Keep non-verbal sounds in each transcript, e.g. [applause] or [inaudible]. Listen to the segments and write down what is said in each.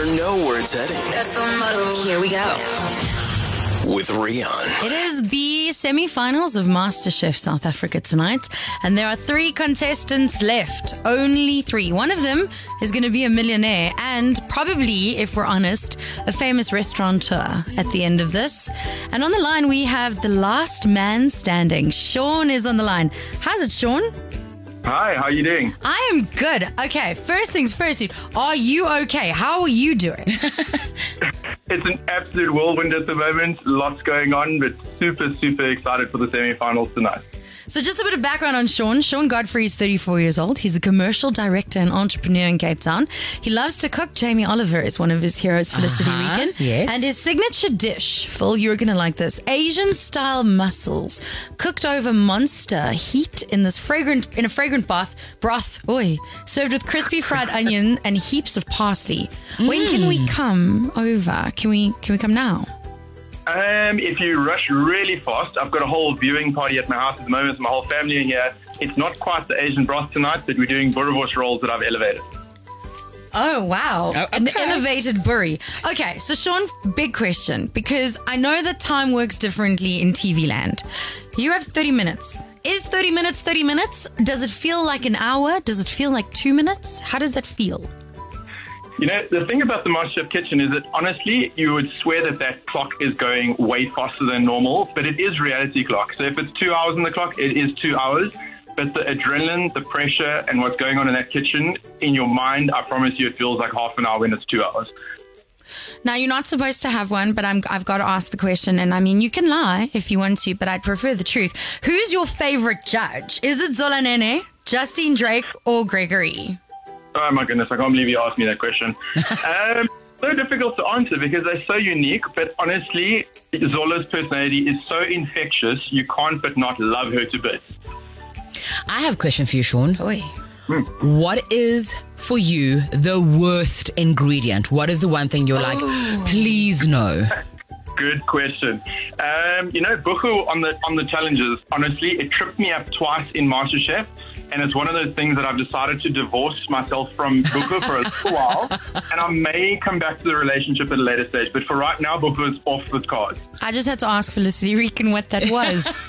never know where it's heading. That's the motto. Here we go. With Rian. It is the semi-finals of MasterChef South Africa tonight, and there are three contestants left. Only three. One of them is going to be a millionaire, and probably, if we're honest, a famous restaurateur at the end of this. And on the line, we have the last man standing. Shawn is on the line. How's it, Shawn? Hi, how are you doing? I am good. Okay, first things first, dude. Are you okay? How are you doing? [laughs] It's an absolute whirlwind at the moment. Lots going on, but super, super excited for the semi-finals tonight. So, just a bit of background on Shawn. Shawn Godfrey is 34 years old. He's a commercial director and entrepreneur in Cape Town. He loves to cook. Jamie Oliver is one of his heroes, Felicity Uh-huh, Regan. yes. And his signature dish, Phil, you're going to like this Asian style mussels cooked over monster heat in this fragrant, in a fragrant bath, broth, oi, served with crispy fried [laughs] onion and heaps of parsley. When can Mm. we come over? Can we, can we come now? Um, if you rush really fast, I've got a whole viewing party at my house at the moment. My whole family are here. It's not quite the Asian broth tonight, but we're doing boerewors rolls that I've elevated. Oh wow, Oh, an elevated bury. Okay, so Shawn, big question because I know that time works differently in TV land. You have thirty minutes. Is thirty minutes thirty minutes? Does it feel like an hour? Does it feel like two minutes? How does that feel? You know, the thing about the MasterChef kitchen is that honestly, you would swear that that clock is going way faster than normal, but it is reality clock. So if it's two hours on the clock, it is two hours. But the adrenaline, the pressure, and what's going on in that kitchen, in your mind, I promise you, it feels like half an hour when it's two hours. Now you're not supposed to have one, but I'm I've got to ask the question, and I mean you can lie if you want to, but I'd prefer the truth. Who's your favorite judge? Is it Zola Nene, Justine Drake, or Gregory? Oh my goodness, I can't believe you asked me that question. [laughs] um, so difficult to answer because they're so unique, but honestly, Zola's personality is so infectious, you can't but not love her to bits. I have a question for you, Shawn. Oi. What is for you the worst ingredient? What is the one thing you're like, please no? [laughs] Good question. Um, you know, Buchu on the on the challenges, honestly, it tripped me up twice in MasterChef. And it's one of those things that I've decided to divorce myself from buchu for a little while. [laughs] And I may come back to the relationship at a later stage. But for right now, is off the cards. I just had to ask Felicity Regan what that was. [laughs] [laughs]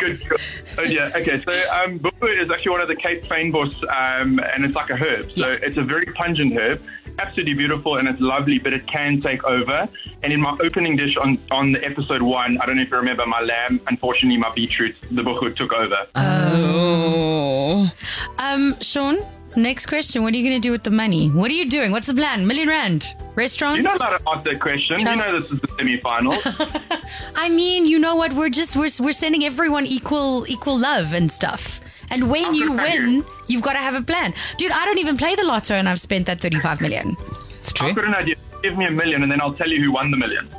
good. good. Oh, yeah. Okay. So, um, Buchu is actually one of the Cape Fynbos, um, and it's like a herb. So it's a very pungent herb. Absolutely beautiful and it's lovely, but it can take over. And in my opening dish on, on the episode one, I don't know if you remember my lamb, unfortunately my beetroot, the buchu took over. Oh. Um, Shawn, next question. What are you going to do with the money? What are you doing? What's the plan? Million rand? Restaurants? You know how to ask that question. You know this is the semi-final. [laughs] I mean, you know what? We're just we're we're sending everyone equal equal love and stuff. And when you win, you. you've got to have a plan, dude. I don't even play the lotto, and I've spent that thirty-five million. It's true. I've got an idea. Give me a million and then I'll tell you who won the million. [laughs]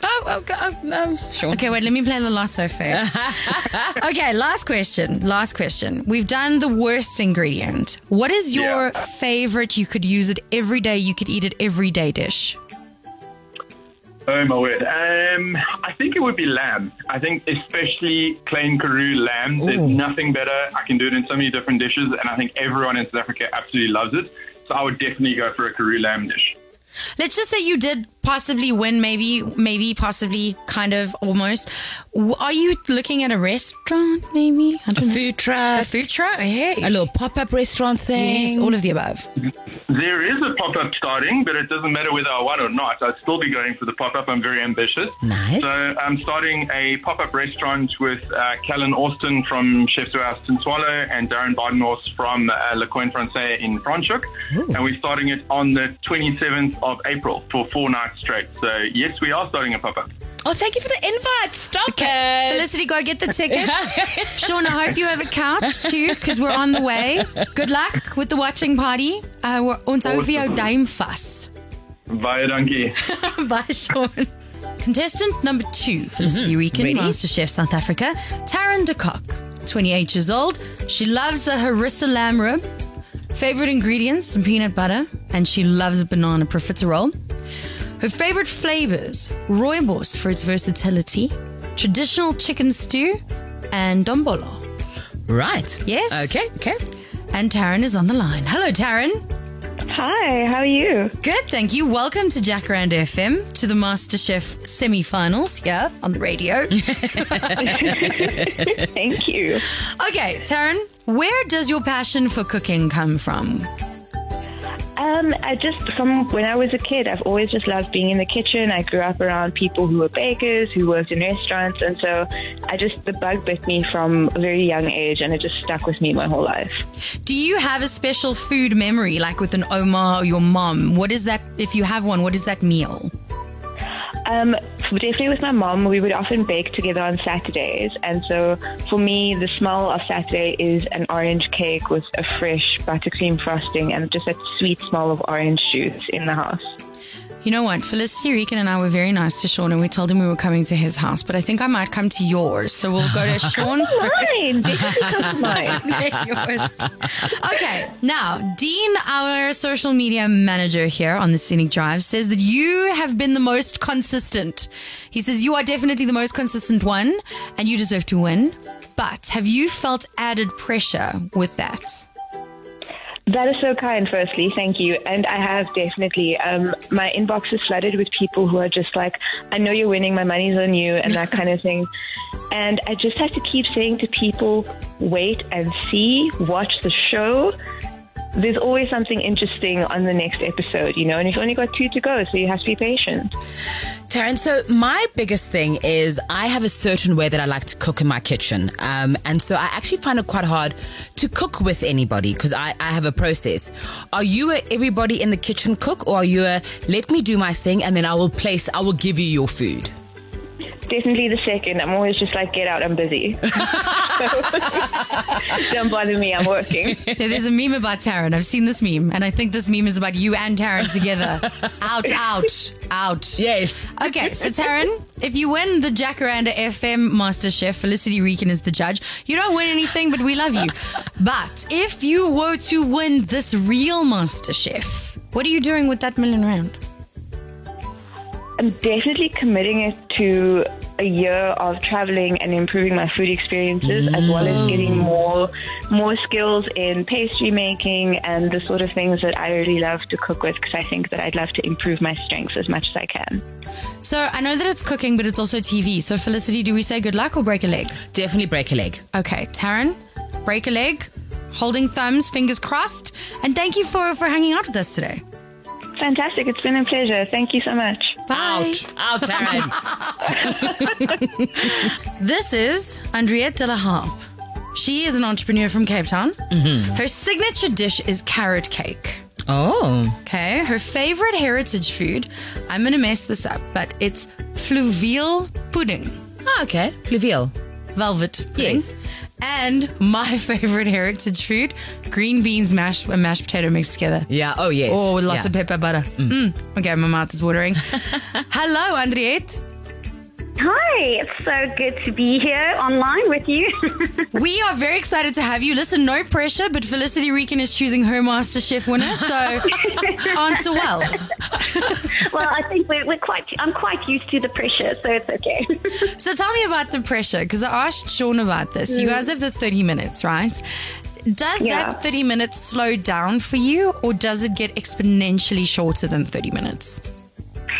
Oh, okay. oh, um, Shawn. Okay, wait. Let me play the lotto first. [laughs] okay, last question. Last question. We've done the worst ingredient. What is your Yeah. favorite? You could use it every day. You could eat it every day dish. Oh my word. Um, I think it would be lamb. I think especially plain Karoo lamb. There's nothing better. I can do it in so many different dishes, and I think everyone in South Africa absolutely loves it. So I would definitely go for a Karoo lamb dish. Let's just say you did possibly win, maybe, maybe, possibly, kind of, almost. Are you looking at a restaurant, maybe? I A don't know. food truck, A food truck? Hey. a little pop-up restaurant thing. Yes, all of the above. There is a pop up starting, but it doesn't matter whether I won or not. I'd still be going for the pop up. I'm very ambitious. Nice. So I'm starting a pop up restaurant with uh, Callan Austin from Chef's House in Swallow and Darren Badenhorst from uh, Le Coin Francais in Franschhoek. And we're starting it on the 27th of April for four nights straight. So, yes, we are starting a pop up. oh, thank you for the invite. Stop it. Felicity, go get the tickets. [laughs] Shawn, I hope you have a couch too, because we're on the way. Good luck with the watching party. Uh, we're ons hou vir jou duim vas. Bye, donkey. [laughs] Bye, Shawn. Contestant number two, Felicity Regan, Ready? MasterChef South Africa, Tarryn de Kock, 28 years old. She loves a harissa lamb rib. Favorite ingredients, some peanut butter, and she loves a banana profiterole. Her favorite flavors, rooibos for its versatility, traditional chicken stew, and dombolo. Right. Yes. Okay. Okay. And Tarryn is on the line. Hello, Tarryn. Hi, how are you? Good, thank you. Welcome to Jacaranda FM to the MasterChef semi-finals here on the radio. [laughs] [laughs] Thank you. okay, Tarryn, where does your passion for cooking come from? Um, I just from when I was a kid, I've always just loved being in the kitchen. I grew up around people who were bakers, who worked in restaurants, and so I just the bug bit me from a very young age, and it just stuck with me my whole life. Do you have a special food memory, like with an Oma or your mom? What is that? If you have one, what is that meal? Um, definitely with my mom, we would often bake together on Saturdays, and so for me, the smell of Saturday is an orange cake with a fresh buttercream frosting and just that sweet smell of orange juice in the house. You know what? Felicity Regan and I were very nice to Shawn, and we told him we were coming to his house. But I think I might come to yours, so we'll go to [laughs] Shawn's. Mine, mine. Yours. okay, now Dean, our social media manager here on the Scenic Drive, says that you have been the most consistent. He says you are definitely the most consistent one, and you deserve to win. But have you felt added pressure with that? That is so kind, firstly. Thank you. And I have definitely, um, my inbox is flooded with people who are just like, I know you're winning, my money's on you, and that kind of thing. And I just have to keep saying to people, wait and see, watch the show. There's always something interesting on the next episode, you know, and you've only got two to go, so you have to be patient. Tarryn, so my biggest thing is I have a certain way that I like to cook in my kitchen. Um, and so I actually find it quite hard to cook with anybody because I, I have a process. Are you a everybody in the kitchen cook or are you a let me do my thing and then I will place, I will give you your food? Definitely the second. I'm always just like, get out, I'm busy. [laughs] [laughs] Don't bother me, I'm working. Yeah, there's a meme about Tarryn. I've seen this meme, and I think this meme is about you and Tarryn together. [laughs] out, out, out. Yes. Okay, so Tarryn, if you win the Jacaranda FM Master Chef, Felicity Regan is the judge. You don't win anything, but we love you. But if you were to win this real Master Chef, what are you doing with that million rand? I'm definitely committing it to a year of traveling and improving my food experiences, as well as mm. getting more more skills in pastry making and the sort of things that I really love to cook with. Because I think that I'd love to improve my strengths as much as I can. So I know that it's cooking, but it's also TV. So Felicity, do we say good luck or break a leg? Definitely break a leg. Okay, Tarryn, break a leg, holding thumbs, fingers crossed, and thank you for for hanging out with us today. Fantastic! It's been a pleasure. Thank you so much. Bye. Out, out, Tarryn. [laughs] This is Andriette de la Harpe. She is an entrepreneur from Cape Town. Her signature dish is carrot cake. oh. Okay, her favorite heritage food, I'm gonna mess this up, but it's fluvial pudding, Ah, okay. Fluvial. velvet pudding. Yes. And my [laughs] favorite heritage food, green beans mashed and mashed potato mixed together. Yeah. Oh, yes. Oh, with lots yeah. of pepper butter. Mm. Okay, my mouth is watering. [laughs] Hello, Andriette. Hi, it's so good to be here online with you. [laughs] We are very excited to have you. Listen, no pressure, but Felicity Regan is choosing her Master Chef winner, so [laughs] answer well. well, I think we're, we're quite, I'm quite used to the pressure, so it's okay. [laughs] So tell me about the pressure, because I asked Shawn about this. You guys mm. have the 30 minutes, right? Does Yeah. that 30 minutes slow down for you, or does it get exponentially shorter than 30 minutes?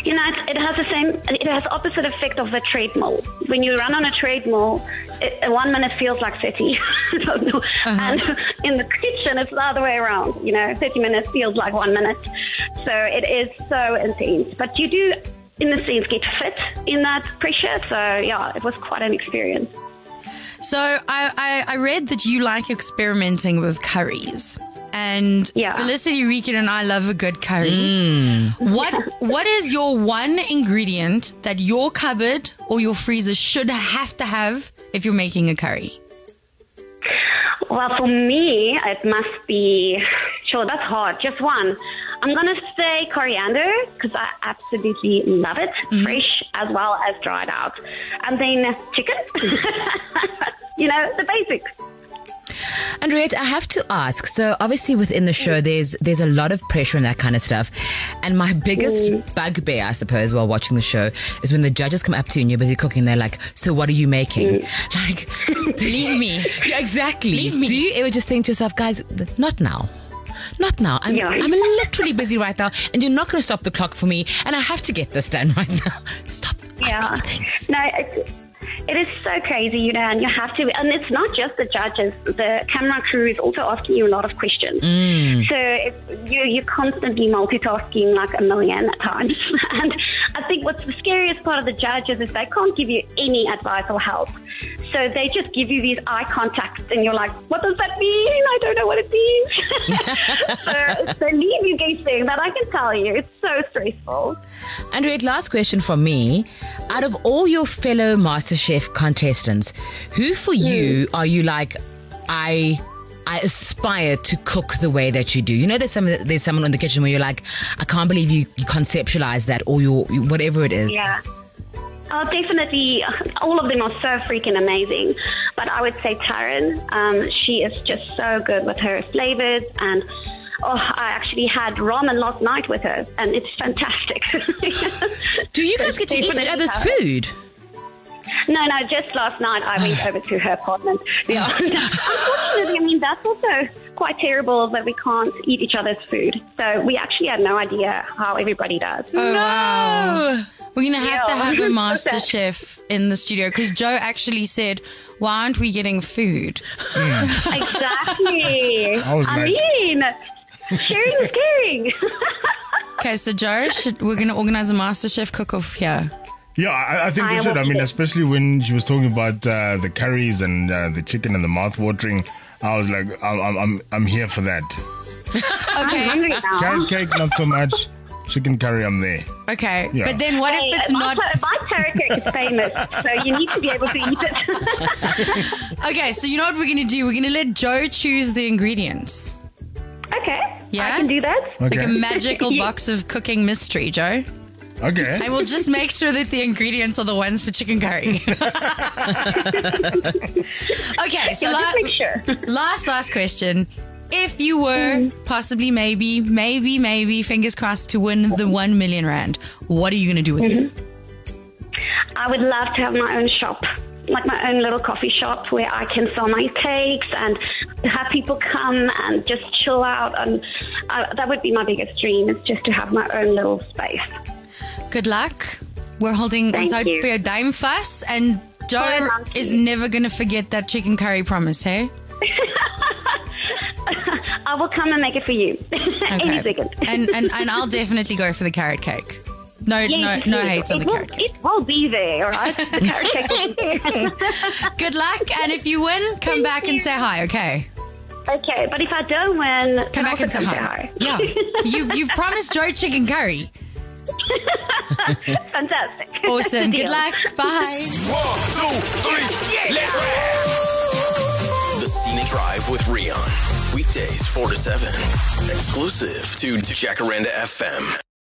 You know, it, it has the same, it has opposite effect of the treadmill. When you run on a treadmill, it, one minute feels like 30. [laughs] I don't. Uh-huh. And [laughs] in the kitchen, it's the other way around. You know, 30 minutes feels like one minute. So it is so intense. But you do, in a sense, get fit in that pressure. So yeah, it was quite an experience. So I, I, I read that you like experimenting with curries. And Yeah. Felicity Regan and I love a good curry. Mm. What what is your one ingredient that your cupboard or your freezer should have to have if you're making a curry? Well, for me, it must be, sure, that's hard. Just one. I'm going to say coriander because I absolutely love it, mm-hmm. fresh as well as dried out. And then chicken. [laughs] you know, the basics. Andriette, I have to ask. So obviously within the show, there's there's a lot of pressure and that kind of stuff. And my biggest oh. bugbear, I suppose, while watching the show, is when the judges come up to you and you're busy cooking. They're like, "So what are you making?" [laughs] Like, [laughs] Leave me. [laughs] yeah, exactly. Leave me. Do you ever just think to yourself, guys, not now? not now. I'm, Yeah. I'm literally busy right now, and you're not going to stop the clock for me, and I have to get this done right now. Stop Yeah. asking me things. No, it's, it is so crazy, you know, and you have to, and it's not just the judges. The camera crew is also asking you a lot of questions. Mm. So it's, you, you're constantly multitasking like a million at times. [laughs] and I think what's the scariest part of the judges is they can't give you any advice or help. So they just give you these eye contacts, and you're like, "What does that mean? I don't know what it means." [laughs] so they leave you guessing. That I can tell you, it's so stressful. Andrea, last question from me. Out of all your fellow MasterChef contestants, who for hmm. you are you like, I I aspire to cook the way that you do? You know, there's some there's someone in the kitchen where you're like, I can't believe you, you conceptualize that or your whatever it is. Yeah. Oh, definitely. All of them are so freaking amazing. But I would say Tarryn, um, she is just so good with her flavors. And oh, I actually had ramen last night with her, and it's fantastic. [laughs] Do you guys get to eat each other's Tarryn. food? No, no, just last night I went over to her apartment. [laughs] Yeah. [laughs] Unfortunately, I mean, that's also quite terrible that we can't eat each other's food. So we actually had no idea how everybody does. Oh, wow. We're going to have to have a [laughs] master chef in the studio because Joe actually said, why aren't we getting food? Exactly. [laughs] I was I like- mean, sharing is caring. [laughs] Okay, so Joe, should, we're going to organize a master chef cook-off here. Yeah, I, I think we should. I mean, be- especially when she was talking about uh, the curries and uh, the chicken and the mouth watering. I was like, I'm, I'm, I'm, I'm here for that. I'm Okay, hungry now. Carrot cake, not so much. Chicken curry, I'm there. okay. Yeah. But then what Hey, if it's my, not... my carrot cake is famous, so you need to be able to eat it. [laughs] [laughs] Okay, so you know what we're going to do? We're going to let Joe choose the ingredients. okay, Yeah? I can do that. Okay. Like a magical [laughs] box of cooking mystery, Joe. okay. And we'll just make sure that the ingredients are the ones for chicken curry. okay, so Yeah, la- make sure. last, last question. If you were possibly, maybe, maybe, maybe, fingers crossed, to win the one million rand, what are you going to do with it? I would love to have my own shop, like my own little coffee shop where I can sell my cakes and have people come and just chill out. And uh, that would be my biggest dream is just to have my own little space. Good luck. We're holding Thank out you. for your dime fuss, and Joe is never going to forget that chicken curry promise, hey? I will come and make it for you [laughs] any second. and, and and [laughs] I'll definitely go for the carrot cake. No, Yes, no, no please. hate on the will, carrot cake. It will be there, all right? The [laughs] carrot cake will be there. Good luck, and if you win, come back and say hi, okay? Okay, but if I don't win, Come then back and say come hi. Yeah, you you've promised Joe chicken curry. Fantastic. Awesome. Good luck. Bye. One, two, three, let's rap! Scenic Drive with Rian. Weekdays 4 to 7. Exclusive to Jacaranda FM.